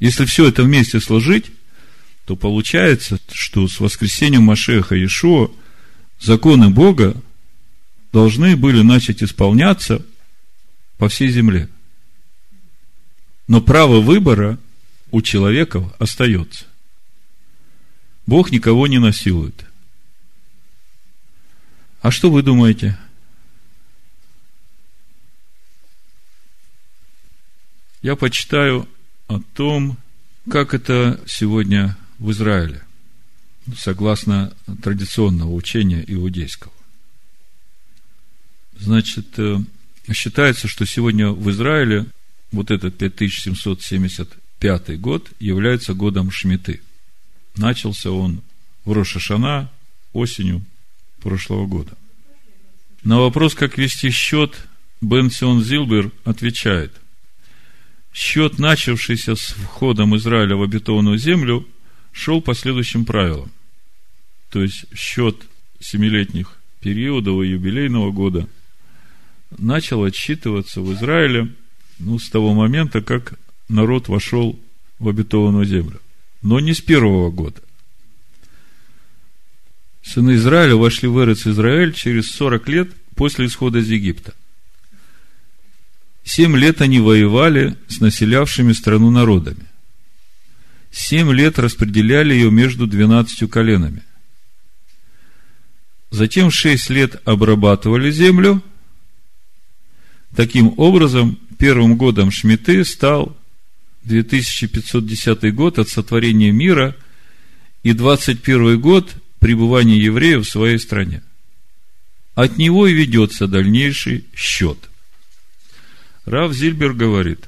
Если все это вместе сложить, то получается, что с воскресением Машеха Иешуа законы Бога должны были начать исполняться по всей земле. Но право выбора у человека остается. Бог никого не насилует. А что вы думаете? Я почитаю о том, как это сегодня в Израиле, согласно традиционного учения иудейского. Значит, э, считается, что сегодня в Израиле вот этот 5775 год является годом Шмиты. Начался он в Рошашана осенью прошлого года. На вопрос, как вести счет, Бен Сион Зилбер отвечает – счет, начавшийся с входом Израиля в обетованную землю, шел по следующим правилам. То есть, счет семилетних периодов и юбилейного года начал отсчитываться в Израиле ну, с того момента, как народ вошел в обетованную землю. Но не с первого года. Сыны Израиля вошли в Эрец Израиль через 40 лет после исхода из Египта. Семь лет они воевали с населявшими страну народами. Семь лет распределяли ее между двенадцатью коленами. Затем шесть лет обрабатывали землю. Таким образом, первым годом Шмиты стал 2510 год от сотворения мира и 21 год пребывания евреев в своей стране. От него и ведется дальнейший счет – Рав Зильбер говорит,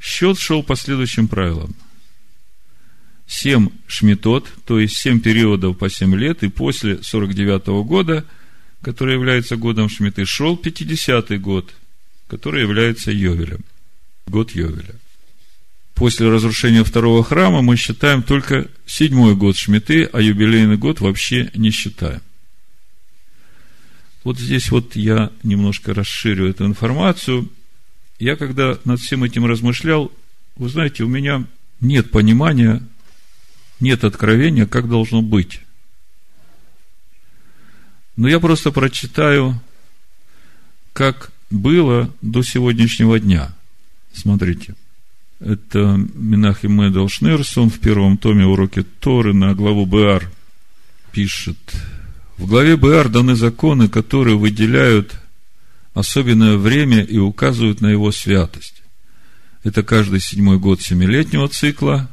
счет шел по следующим правилам. Семь шмитот, то есть семь периодов по семь лет, и после 49 -го года, который является годом шмиты, шел 50-й год, который является Йовелем. Год Йовеля. После разрушения второго храма мы считаем только седьмой год шмиты, а юбилейный год вообще не считаем. Вот здесь вот я немножко расширю эту информацию – я когда над всем этим размышлял, вы знаете, у меня нет понимания, нет откровения, как должно быть. Но я просто прочитаю, как было до сегодняшнего дня. Смотрите. Это Минахим Медал Шнерсон в первом томе уроки Торы на главу Беар пишет. В главе Беар даны законы, которые выделяют особенное время и указывают на его святость. Это каждый седьмой год семилетнего цикла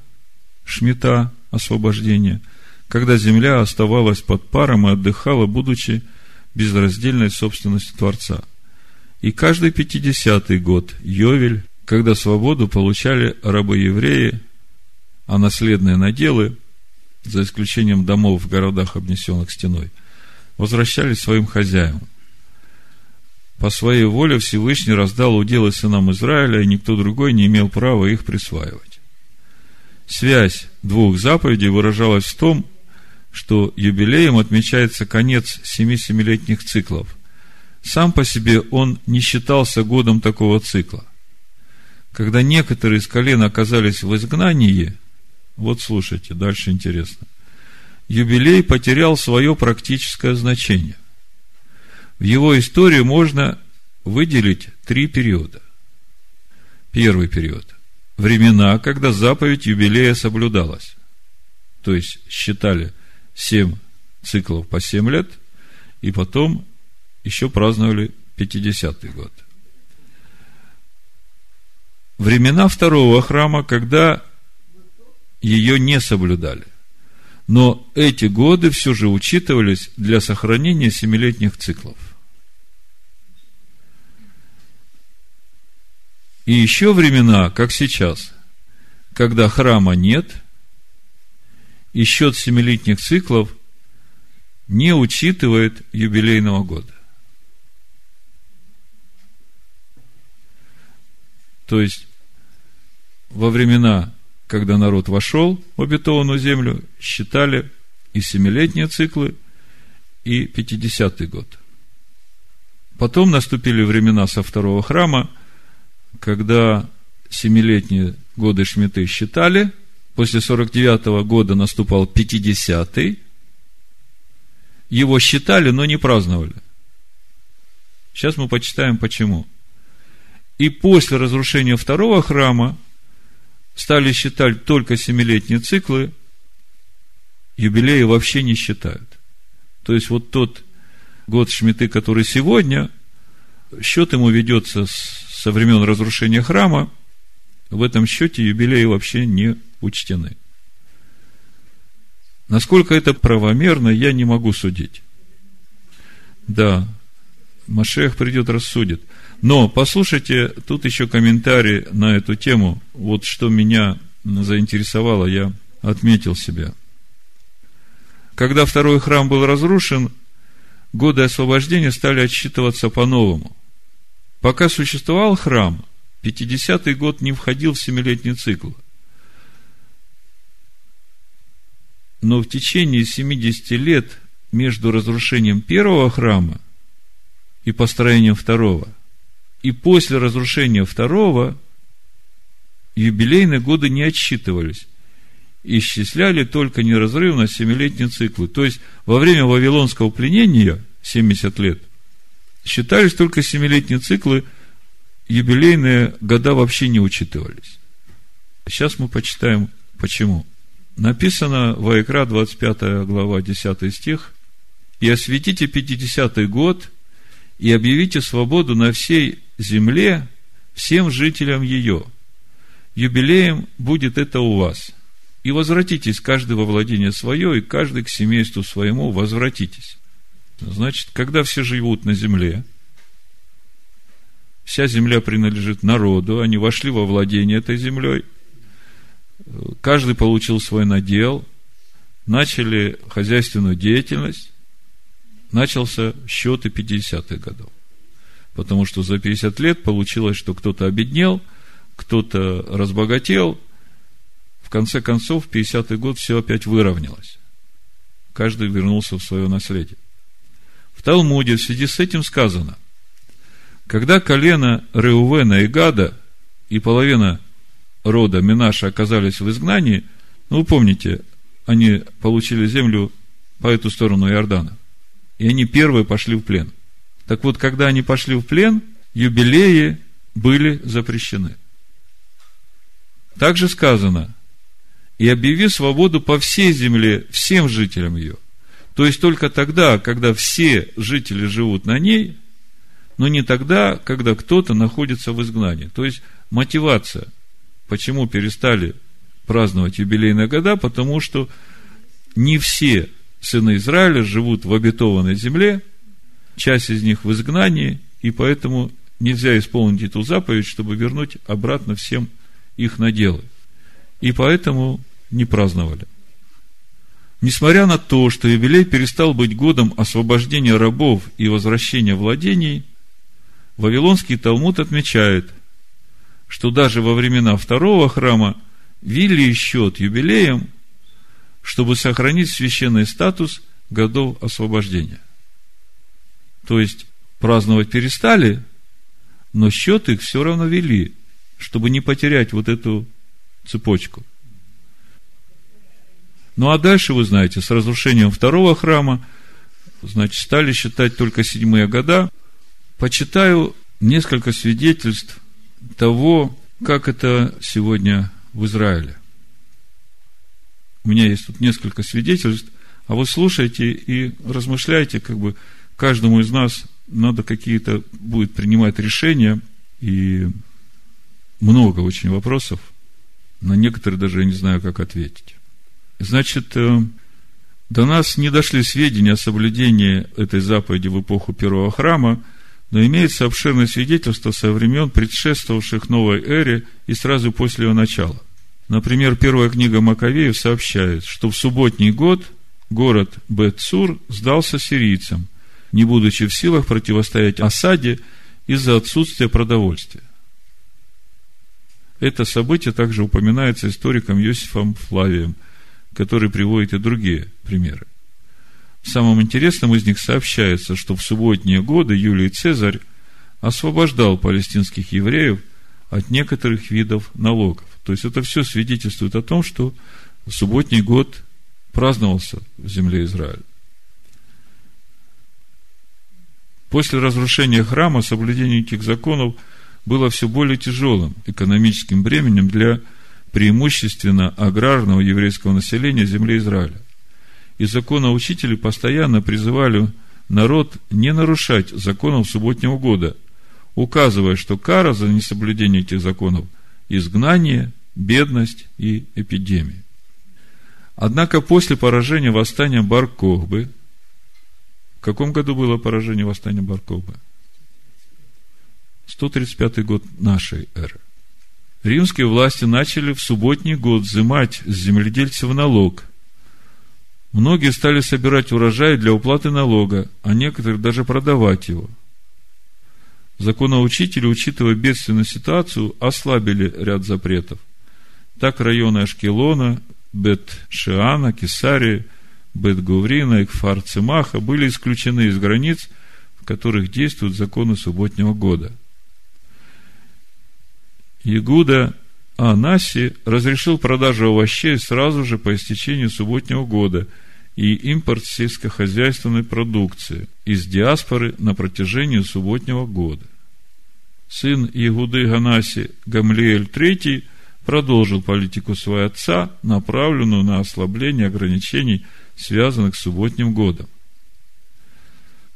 Шмита, освобождения, когда земля оставалась под паром и отдыхала, будучи безраздельной собственностью Творца. И каждый пятидесятый год Йовель, когда свободу получали рабы-евреи, а наследные наделы, за исключением домов в городах, обнесенных стеной, возвращались своим хозяевам по своей воле Всевышний раздал уделы сынам Израиля, и никто другой не имел права их присваивать. Связь двух заповедей выражалась в том, что юбилеем отмечается конец семи семилетних циклов. Сам по себе он не считался годом такого цикла. Когда некоторые из колен оказались в изгнании, вот слушайте, дальше интересно, юбилей потерял свое практическое значение. В его историю можно выделить три периода. Первый период – времена, когда заповедь юбилея соблюдалась. То есть, считали семь циклов по семь лет, и потом еще праздновали 50-й год. Времена второго храма, когда ее не соблюдали. Но эти годы все же учитывались для сохранения семилетних циклов. И еще времена, как сейчас, когда храма нет, и счет семилетних циклов не учитывает юбилейного года. То есть, во времена когда народ вошел в обетованную землю, считали и семилетние циклы, и пятидесятый год. Потом наступили времена со второго храма, когда семилетние годы Шмиты считали, после 49 года наступал 50-й, его считали, но не праздновали. Сейчас мы почитаем, почему. И после разрушения второго храма стали считать только семилетние циклы, юбилеи вообще не считают. То есть, вот тот год Шмиты, который сегодня, счет ему ведется со времен разрушения храма, в этом счете юбилеи вообще не учтены. Насколько это правомерно, я не могу судить. Да, Машех придет, рассудит. Но послушайте, тут еще комментарий на эту тему. Вот что меня заинтересовало, я отметил себя. Когда второй храм был разрушен, годы освобождения стали отсчитываться по-новому. Пока существовал храм, 50-й год не входил в семилетний цикл. Но в течение 70 лет между разрушением первого храма и построением второго, и после разрушения второго, юбилейные годы не отсчитывались. Исчисляли только неразрывно семилетние циклы. То есть, во время Вавилонского пленения, 70 лет, считались только семилетние циклы, юбилейные года вообще не учитывались. Сейчас мы почитаем, почему. Написано в Икра, 25 глава, 10 стих. «И осветите 50-й год, и объявите свободу на всей земле всем жителям ее. Юбилеем будет это у вас. И возвратитесь каждый во владение свое, и каждый к семейству своему возвратитесь». Значит, когда все живут на земле, вся земля принадлежит народу, они вошли во владение этой землей, каждый получил свой надел, начали хозяйственную деятельность, начался счет и 50-х годов. Потому что за 50 лет получилось, что кто-то обеднел, кто-то разбогател. В конце концов, в 50-й год все опять выровнялось. Каждый вернулся в свое наследие. В Талмуде в связи с этим сказано, когда колено Реувена и Гада и половина рода Минаша оказались в изгнании, ну, вы помните, они получили землю по эту сторону Иордана. И они первые пошли в плен. Так вот, когда они пошли в плен, юбилеи были запрещены. Также сказано, и объяви свободу по всей земле всем жителям ее – то есть только тогда, когда все жители живут на ней, но не тогда, когда кто-то находится в изгнании. То есть мотивация, почему перестали праздновать юбилейные года, потому что не все сыны Израиля живут в обетованной земле, часть из них в изгнании, и поэтому нельзя исполнить эту заповедь, чтобы вернуть обратно всем их наделы. И поэтому не праздновали. Несмотря на то, что юбилей перестал быть годом освобождения рабов и возвращения владений, Вавилонский Талмуд отмечает, что даже во времена второго храма ввели счет юбилеем, чтобы сохранить священный статус годов освобождения. То есть, праздновать перестали, но счет их все равно вели, чтобы не потерять вот эту цепочку – ну а дальше, вы знаете, с разрушением второго храма, значит, стали считать только седьмые года. Почитаю несколько свидетельств того, как это сегодня в Израиле. У меня есть тут несколько свидетельств, а вы слушайте и размышляйте, как бы каждому из нас надо какие-то будет принимать решения, и много очень вопросов, на некоторые даже я не знаю, как ответить. Значит, э, до нас не дошли сведения о соблюдении этой заповеди в эпоху первого храма, но имеется обширное свидетельство со времен, предшествовавших новой эре и сразу после ее начала. Например, первая книга Маковеев сообщает, что в субботний год город Бет-Сур сдался сирийцам, не будучи в силах противостоять осаде из-за отсутствия продовольствия. Это событие также упоминается историком Иосифом Флавием – который приводит и другие примеры. Самым интересным из них сообщается, что в субботние годы Юлий Цезарь освобождал палестинских евреев от некоторых видов налогов. То есть это все свидетельствует о том, что субботний год праздновался в земле Израиля. После разрушения храма соблюдение этих законов было все более тяжелым экономическим бременем для преимущественно аграрного еврейского населения земли Израиля. И законоучители постоянно призывали народ не нарушать законов субботнего года, указывая, что кара за несоблюдение этих законов – изгнание, бедность и эпидемия. Однако после поражения восстания Бар-Кохбы, в каком году было поражение восстания Бар-Кохбы? 135 год нашей эры. Римские власти начали в субботний год взимать с земледельцев налог. Многие стали собирать урожай для уплаты налога, а некоторые даже продавать его. Законоучители, учитывая бедственную ситуацию, ослабили ряд запретов. Так районы Ашкелона, Бет-Шиана, Кесарии, Бет-Гуврина и Кфар-Цимаха были исключены из границ, в которых действуют законы субботнего года. Игуда Анаси разрешил продажу овощей сразу же по истечению субботнего года и импорт сельскохозяйственной продукции из диаспоры на протяжении субботнего года. Сын Игуды Ганаси Гамлиэль III – продолжил политику своего отца, направленную на ослабление ограничений, связанных с субботним годом.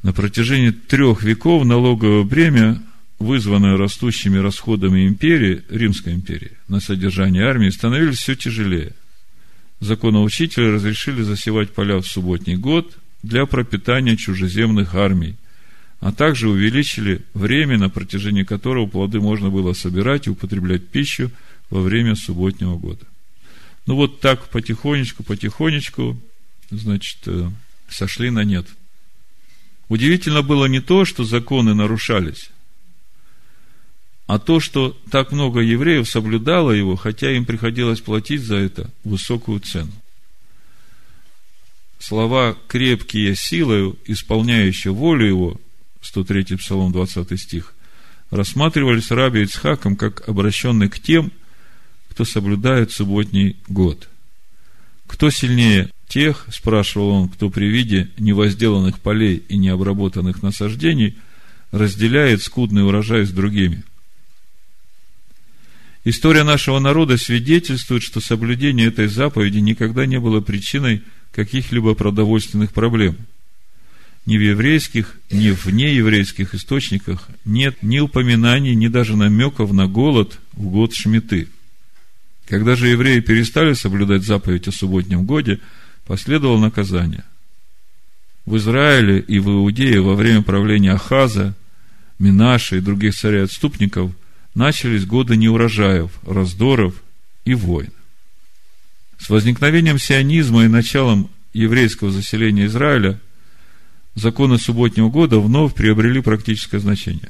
На протяжении трех веков налоговое бремя, вызванное растущими расходами империи, Римской империи, на содержание армии, становилось все тяжелее. Законоучители разрешили засевать поля в субботний год для пропитания чужеземных армий, а также увеличили время, на протяжении которого плоды можно было собирать и употреблять пищу – во время субботнего года. Ну вот так потихонечку, потихонечку, значит, э, сошли на нет. Удивительно было не то, что законы нарушались, а то, что так много евреев соблюдало его, хотя им приходилось платить за это высокую цену. Слова «крепкие силою, исполняющие волю его» 103 Псалом, 20 стих, рассматривались раби Ицхаком как обращенный к тем, кто соблюдает субботний год. Кто сильнее тех, спрашивал он, кто при виде невозделанных полей и необработанных насаждений разделяет скудный урожай с другими. История нашего народа свидетельствует, что соблюдение этой заповеди никогда не было причиной каких-либо продовольственных проблем. Ни в еврейских, ни в нееврейских источниках нет ни упоминаний, ни даже намеков на голод в год Шмиты – когда же евреи перестали соблюдать заповедь о субботнем годе, последовало наказание. В Израиле и в Иудее во время правления Ахаза, Минаша и других царей-отступников начались годы неурожаев, раздоров и войн. С возникновением сионизма и началом еврейского заселения Израиля законы субботнего года вновь приобрели практическое значение.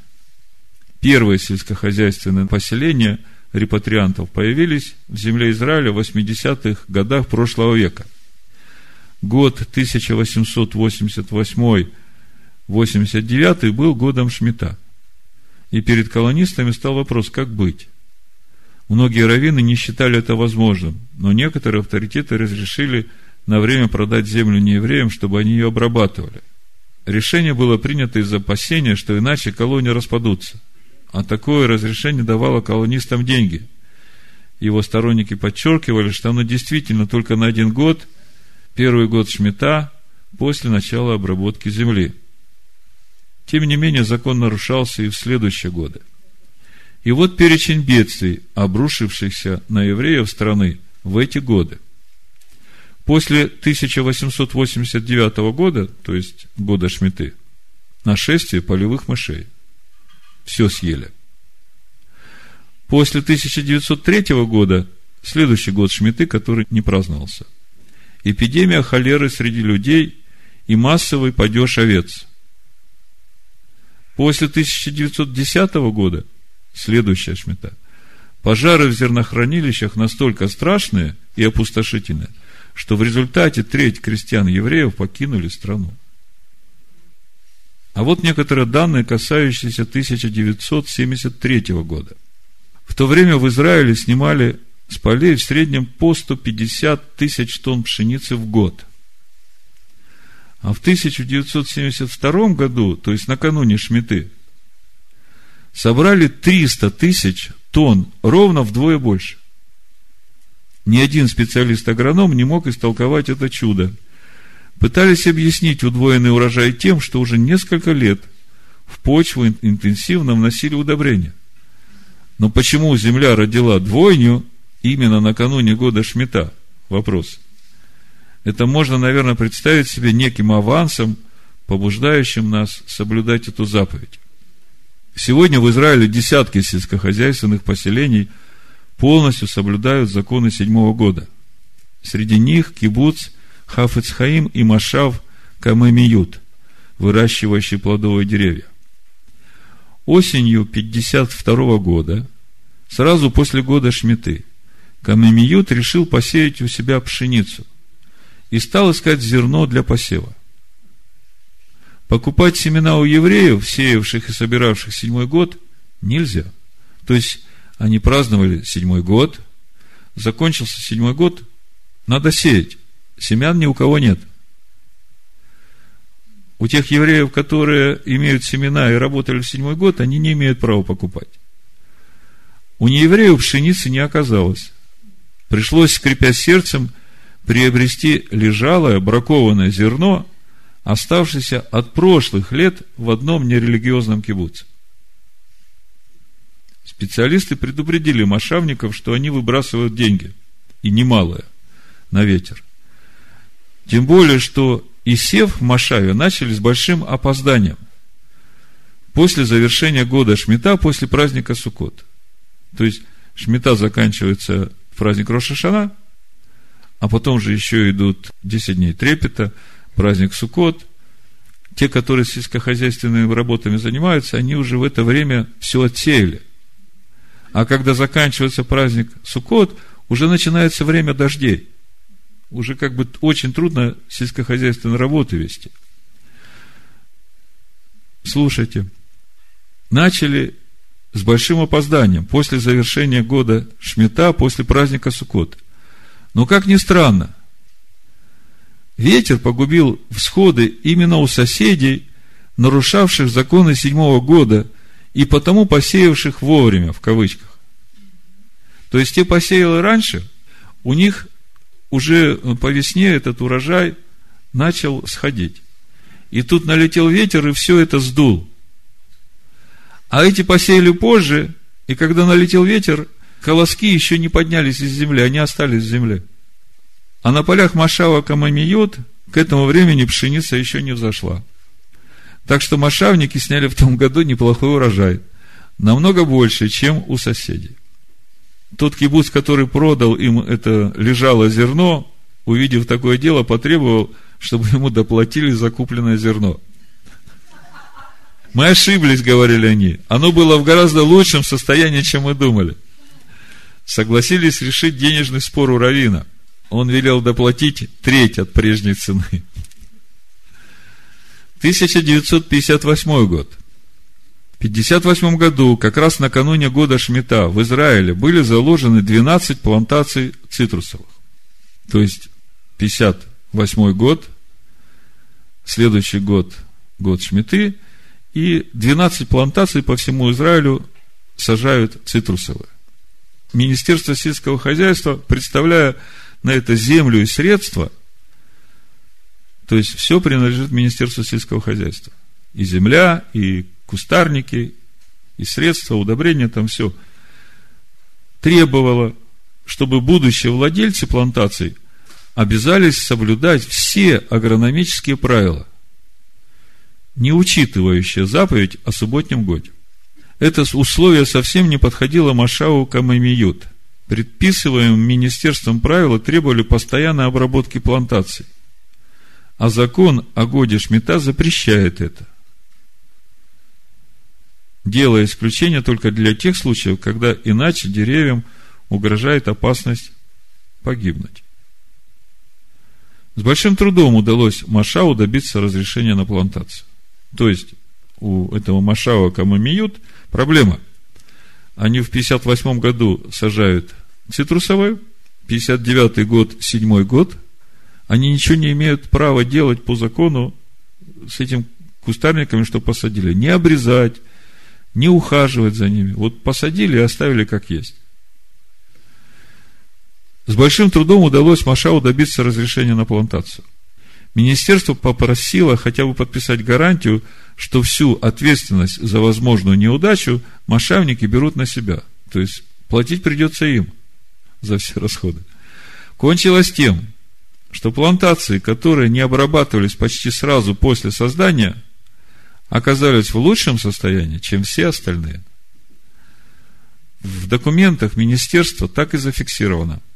Первое сельскохозяйственное поселение – репатриантов появились в земле Израиля в 80-х годах прошлого века. Год 1888-89 был годом Шмита. И перед колонистами стал вопрос, как быть. Многие раввины не считали это возможным, но некоторые авторитеты разрешили на время продать землю неевреям, чтобы они ее обрабатывали. Решение было принято из опасения, что иначе колонии распадутся – а такое разрешение давало колонистам деньги. Его сторонники подчеркивали, что оно действительно только на один год, первый год Шмита, после начала обработки земли. Тем не менее, закон нарушался и в следующие годы. И вот перечень бедствий, обрушившихся на евреев страны в эти годы. После 1889 года, то есть года Шмиты, нашествие полевых мышей – все съели. После 1903 года, следующий год Шмиты, который не праздновался, эпидемия холеры среди людей и массовый падеж овец. После 1910 года, следующая Шмита, пожары в зернохранилищах настолько страшные и опустошительные, что в результате треть крестьян-евреев покинули страну. А вот некоторые данные, касающиеся 1973 года. В то время в Израиле снимали с полей в среднем по 150 тысяч тонн пшеницы в год. А в 1972 году, то есть накануне Шмиты, собрали 300 тысяч тонн, ровно вдвое больше. Ни один специалист-агроном не мог истолковать это чудо. Пытались объяснить удвоенный урожай тем, что уже несколько лет в почву интенсивно вносили удобрения. Но почему земля родила двойню именно накануне года Шмита? Вопрос. Это можно, наверное, представить себе неким авансом, побуждающим нас соблюдать эту заповедь. Сегодня в Израиле десятки сельскохозяйственных поселений полностью соблюдают законы седьмого года. Среди них кибуц, Хафецхаим и Машав Камемиют, выращивающие плодовые деревья. Осенью 52 года, сразу после года Шмиты, Камемиют решил посеять у себя пшеницу и стал искать зерно для посева. Покупать семена у евреев, сеявших и собиравших седьмой год, нельзя. То есть, они праздновали седьмой год, закончился седьмой год, надо сеять. Семян ни у кого нет. У тех евреев, которые имеют семена и работали в седьмой год, они не имеют права покупать. У неевреев пшеницы не оказалось. Пришлось, скрипя сердцем, приобрести лежалое бракованное зерно оставшийся от прошлых лет в одном нерелигиозном кибуце. Специалисты предупредили мошавников, что они выбрасывают деньги, и немалое, на ветер. Тем более, что и сев в Машаве начали с большим опозданием. После завершения года Шмита, после праздника Суккот. То есть, Шмита заканчивается в праздник Рошашана, а потом же еще идут 10 дней трепета – праздник Суккот, те, которые сельскохозяйственными работами занимаются, они уже в это время все отсеяли. А когда заканчивается праздник Суккот, уже начинается время дождей. Уже как бы очень трудно сельскохозяйственную работу вести. Слушайте, начали с большим опозданием, после завершения года Шмита, после праздника Суккот. Но, как ни странно, Ветер погубил всходы именно у соседей, нарушавших законы седьмого года и потому посеявших вовремя, в кавычках. То есть, те посеяли раньше, у них уже по весне этот урожай начал сходить. И тут налетел ветер, и все это сдул. А эти посеяли позже, и когда налетел ветер, колоски еще не поднялись из земли, они остались в земле. А на полях Машава Камамиот к этому времени пшеница еще не взошла. Так что машавники сняли в том году неплохой урожай. Намного больше, чем у соседей. Тот кибуц, который продал им это лежало зерно, увидев такое дело, потребовал, чтобы ему доплатили за купленное зерно. Мы ошиблись, говорили они. Оно было в гораздо лучшем состоянии, чем мы думали. Согласились решить денежный спор у Равина он велел доплатить треть от прежней цены. 1958 год. В 1958 году, как раз накануне года Шмита, в Израиле были заложены 12 плантаций цитрусовых. То есть, 58 год, следующий год, год Шмиты, и 12 плантаций по всему Израилю сажают цитрусовые. Министерство сельского хозяйства, представляя на это землю и средства, то есть все принадлежит Министерству сельского хозяйства. И земля, и кустарники, и средства, удобрения, там все. Требовало, чтобы будущие владельцы плантаций обязались соблюдать все агрономические правила, не учитывающие заповедь о субботнем годе. Это условие совсем не подходило Машау Камамиют предписываемым министерством правила требовали постоянной обработки плантаций. А закон о годе Шмита запрещает это. Делая исключение только для тех случаев, когда иначе деревьям угрожает опасность погибнуть. С большим трудом удалось Машау добиться разрешения на плантацию. То есть, у этого Машава Камамиют проблема – они в 58 году сажают цитрусовые, 59 год, 7 год, они ничего не имеют права делать по закону с этим кустарниками, что посадили. Не обрезать, не ухаживать за ними. Вот посадили и оставили как есть. С большим трудом удалось Машау добиться разрешения на плантацию. Министерство попросило хотя бы подписать гарантию, что всю ответственность за возможную неудачу мошенники берут на себя. То есть, платить придется им за все расходы. Кончилось тем, что плантации, которые не обрабатывались почти сразу после создания, оказались в лучшем состоянии, чем все остальные. В документах министерства так и зафиксировано –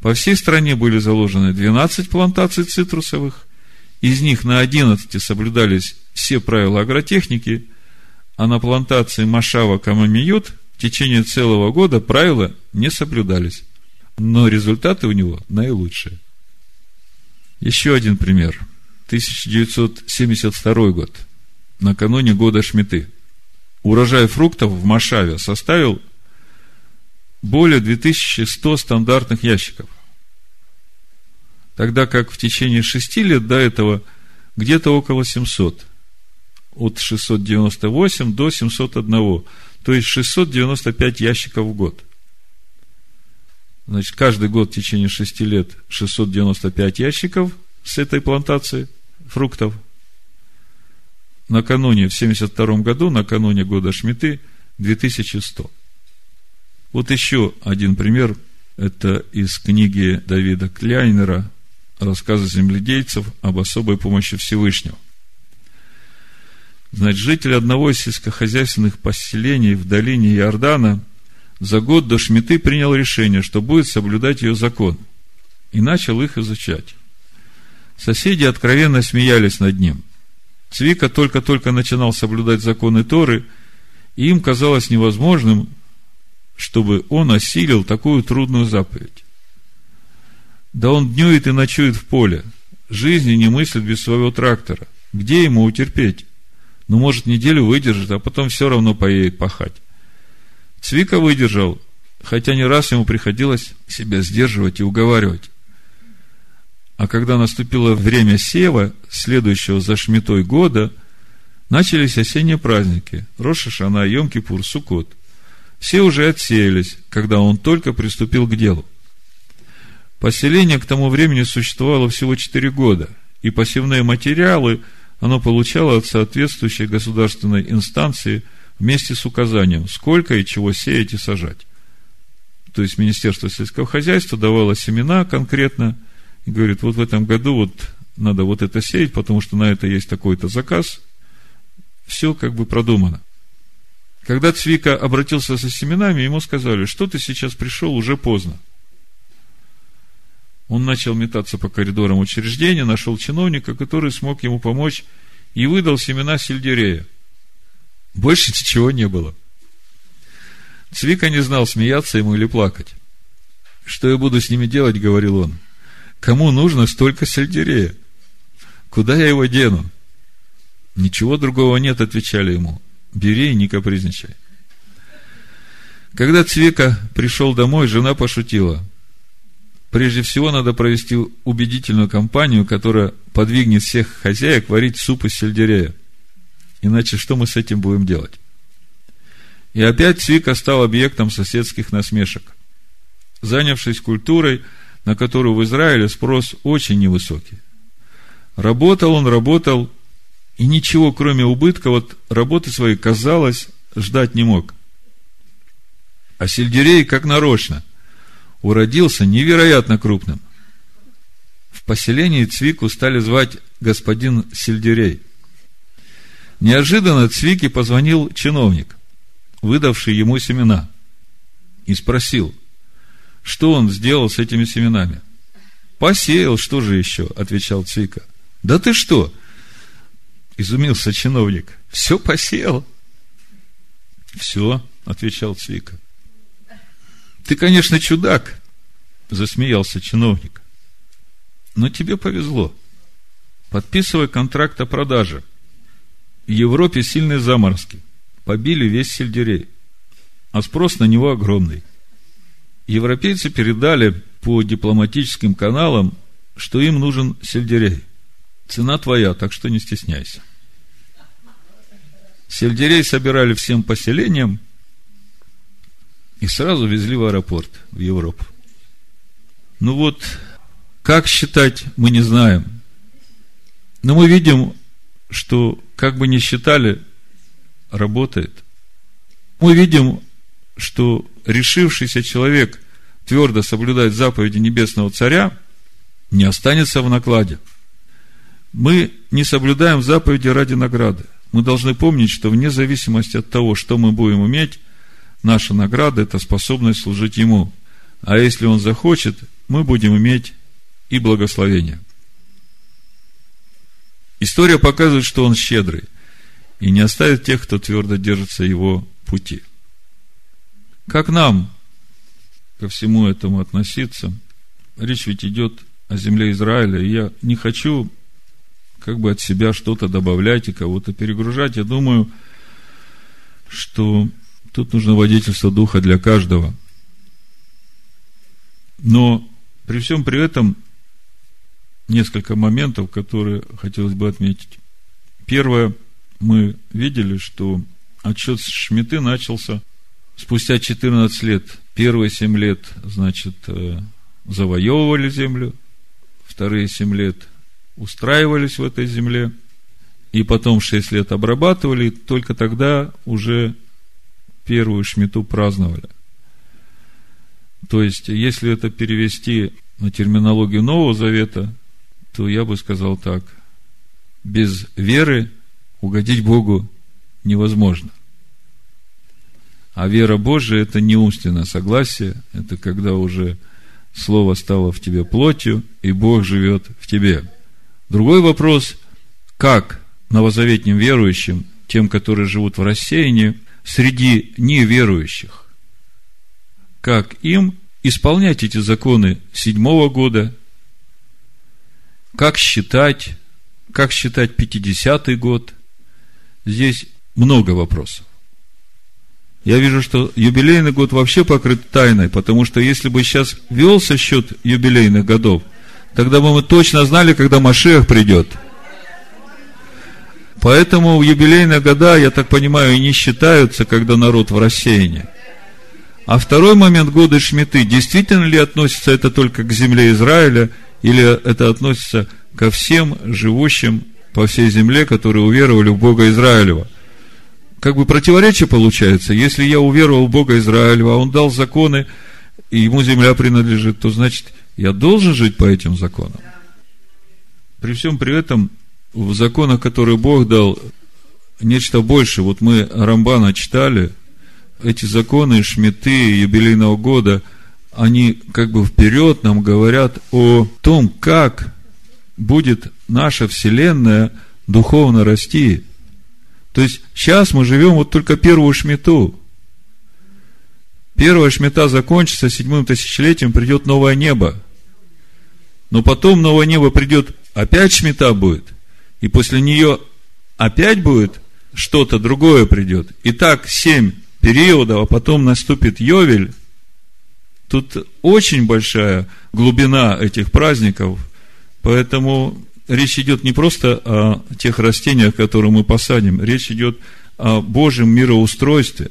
по всей стране были заложены 12 плантаций цитрусовых, из них на 11 соблюдались все правила агротехники, а на плантации Машава Камамиют в течение целого года правила не соблюдались. Но результаты у него наилучшие. Еще один пример. 1972 год. Накануне года Шмиты. Урожай фруктов в Машаве составил более 2100 стандартных ящиков. Тогда как в течение шести лет до этого где-то около 700. От 698 до 701. То есть 695 ящиков в год. Значит, каждый год в течение шести лет 695 ящиков с этой плантации фруктов. Накануне, в 72 году, накануне года Шмиты, 2100. Вот еще один пример. Это из книги Давида Кляйнера рассказы земледельцев об особой помощи Всевышнего. Значит, житель одного из сельскохозяйственных поселений в долине Иордана за год до Шмиты принял решение, что будет соблюдать ее закон, и начал их изучать. Соседи откровенно смеялись над ним. Цвика только-только начинал соблюдать законы Торы, и им казалось невозможным, чтобы он осилил такую трудную заповедь. Да он днюет и ночует в поле. Жизни не мыслит без своего трактора. Где ему утерпеть? Ну, может, неделю выдержит, а потом все равно поедет пахать. Цвика выдержал, хотя не раз ему приходилось себя сдерживать и уговаривать. А когда наступило время сева, следующего за шмитой года, начались осенние праздники. Роша Шана, Йом-Кипур, Суккот. Все уже отсеялись, когда он только приступил к делу. Поселение к тому времени существовало всего 4 года, и посевные материалы оно получало от соответствующей государственной инстанции вместе с указанием, сколько и чего сеять и сажать. То есть Министерство сельского хозяйства давало семена конкретно и говорит, вот в этом году вот надо вот это сеять, потому что на это есть такой-то заказ. Все как бы продумано. Когда Цвика обратился со семенами, ему сказали, что ты сейчас пришел, уже поздно. Он начал метаться по коридорам учреждения, нашел чиновника, который смог ему помочь и выдал семена сельдерея. Больше ничего не было. Цвика не знал, смеяться ему или плакать. Что я буду с ними делать, говорил он. Кому нужно столько сельдерея? Куда я его дену? Ничего другого нет, отвечали ему. Бери и не капризничай. Когда Цвика пришел домой, жена пошутила – прежде всего надо провести убедительную кампанию, которая подвигнет всех хозяек варить суп из сельдерея. Иначе что мы с этим будем делать? И опять Цвика стал объектом соседских насмешек. Занявшись культурой, на которую в Израиле спрос очень невысокий. Работал он, работал, и ничего, кроме убытка, вот работы своей, казалось, ждать не мог. А сельдерей, как нарочно – уродился невероятно крупным. В поселении Цвику стали звать господин Сельдерей. Неожиданно Цвике позвонил чиновник, выдавший ему семена, и спросил, что он сделал с этими семенами. Посеял, что же еще, отвечал Цвика. Да ты что? Изумился чиновник. Все посеял. Все, отвечал Цвика. Ты, конечно, чудак, засмеялся чиновник. Но тебе повезло. Подписывай контракт о продаже. В Европе сильные заморозки. Побили весь сельдерей. а спрос на него огромный. Европейцы передали по дипломатическим каналам, что им нужен сельдерей. Цена твоя, так что не стесняйся. Сельдерей собирали всем поселениям и сразу везли в аэропорт, в Европу. Ну вот, как считать, мы не знаем. Но мы видим, что как бы ни считали, работает. Мы видим, что решившийся человек твердо соблюдать заповеди Небесного Царя не останется в накладе. Мы не соблюдаем заповеди ради награды. Мы должны помнить, что вне зависимости от того, что мы будем иметь, наша награда – это способность служить Ему. А если Он захочет, мы будем иметь и благословение. История показывает, что Он щедрый и не оставит тех, кто твердо держится Его пути. Как нам ко всему этому относиться? Речь ведь идет о земле Израиля, и я не хочу как бы от себя что-то добавлять и кого-то перегружать. Я думаю, что тут нужно водительство духа для каждого. Но при всем при этом несколько моментов, которые хотелось бы отметить. Первое, мы видели, что отчет Шмиты начался спустя 14 лет. Первые 7 лет, значит, э, завоевывали землю, вторые 7 лет устраивались в этой земле, и потом шесть лет обрабатывали, только тогда уже первую шмиту праздновали. То есть, если это перевести на терминологию Нового Завета, то я бы сказал так. Без веры угодить Богу невозможно. А вера Божия – это не умственное согласие, это когда уже Слово стало в тебе плотью, и Бог живет в тебе – Другой вопрос, как новозаветним верующим, тем, которые живут в рассеянии, среди неверующих, как им исполнять эти законы седьмого года, как считать, как считать 50-й год. Здесь много вопросов. Я вижу, что юбилейный год вообще покрыт тайной, потому что если бы сейчас велся счет юбилейных годов – Тогда бы мы точно знали, когда Машех придет. Поэтому юбилейные года, я так понимаю, и не считаются, когда народ в рассеянии. А второй момент года Шмиты, действительно ли относится это только к земле Израиля, или это относится ко всем живущим по всей земле, которые уверовали в Бога Израилева? Как бы противоречие получается, если я уверовал в Бога Израилева, а Он дал законы, и ему земля принадлежит, то значит, я должен жить по этим законам. При всем при этом, в законах, которые Бог дал, нечто больше. Вот мы Рамбана читали, эти законы Шмиты, юбилейного года, они как бы вперед нам говорят о том, как будет наша Вселенная духовно расти. То есть, сейчас мы живем вот только первую шмиту. Первая шмита закончится, седьмым тысячелетием придет новое небо. Но потом новое небо придет, опять шмита будет, и после нее опять будет что-то другое придет. И так семь периодов, а потом наступит Йовель. Тут очень большая глубина этих праздников, поэтому речь идет не просто о тех растениях, которые мы посадим, речь идет о Божьем мироустройстве.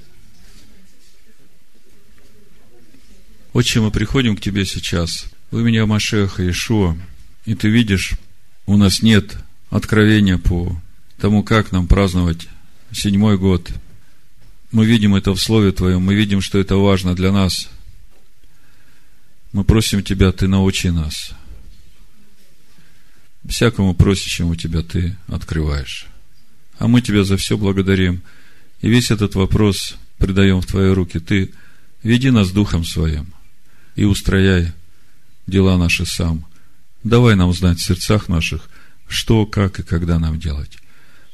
Отче, мы приходим к Тебе сейчас у меня Машеха Ишуа, и ты видишь, у нас нет откровения по тому, как нам праздновать седьмой год. Мы видим это в Слове Твоем, мы видим, что это важно для нас. Мы просим Тебя, Ты научи нас. Всякому просящему Тебя Ты открываешь. А мы Тебя за все благодарим. И весь этот вопрос предаем в Твои руки. Ты веди нас Духом Своим и устрояй дела наши сам. Давай нам знать в сердцах наших, что, как и когда нам делать.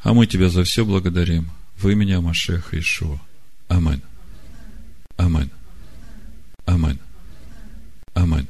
А мы Тебя за все благодарим. В имени Машеха Ишуа. Амин. Амин. Амин. Амин.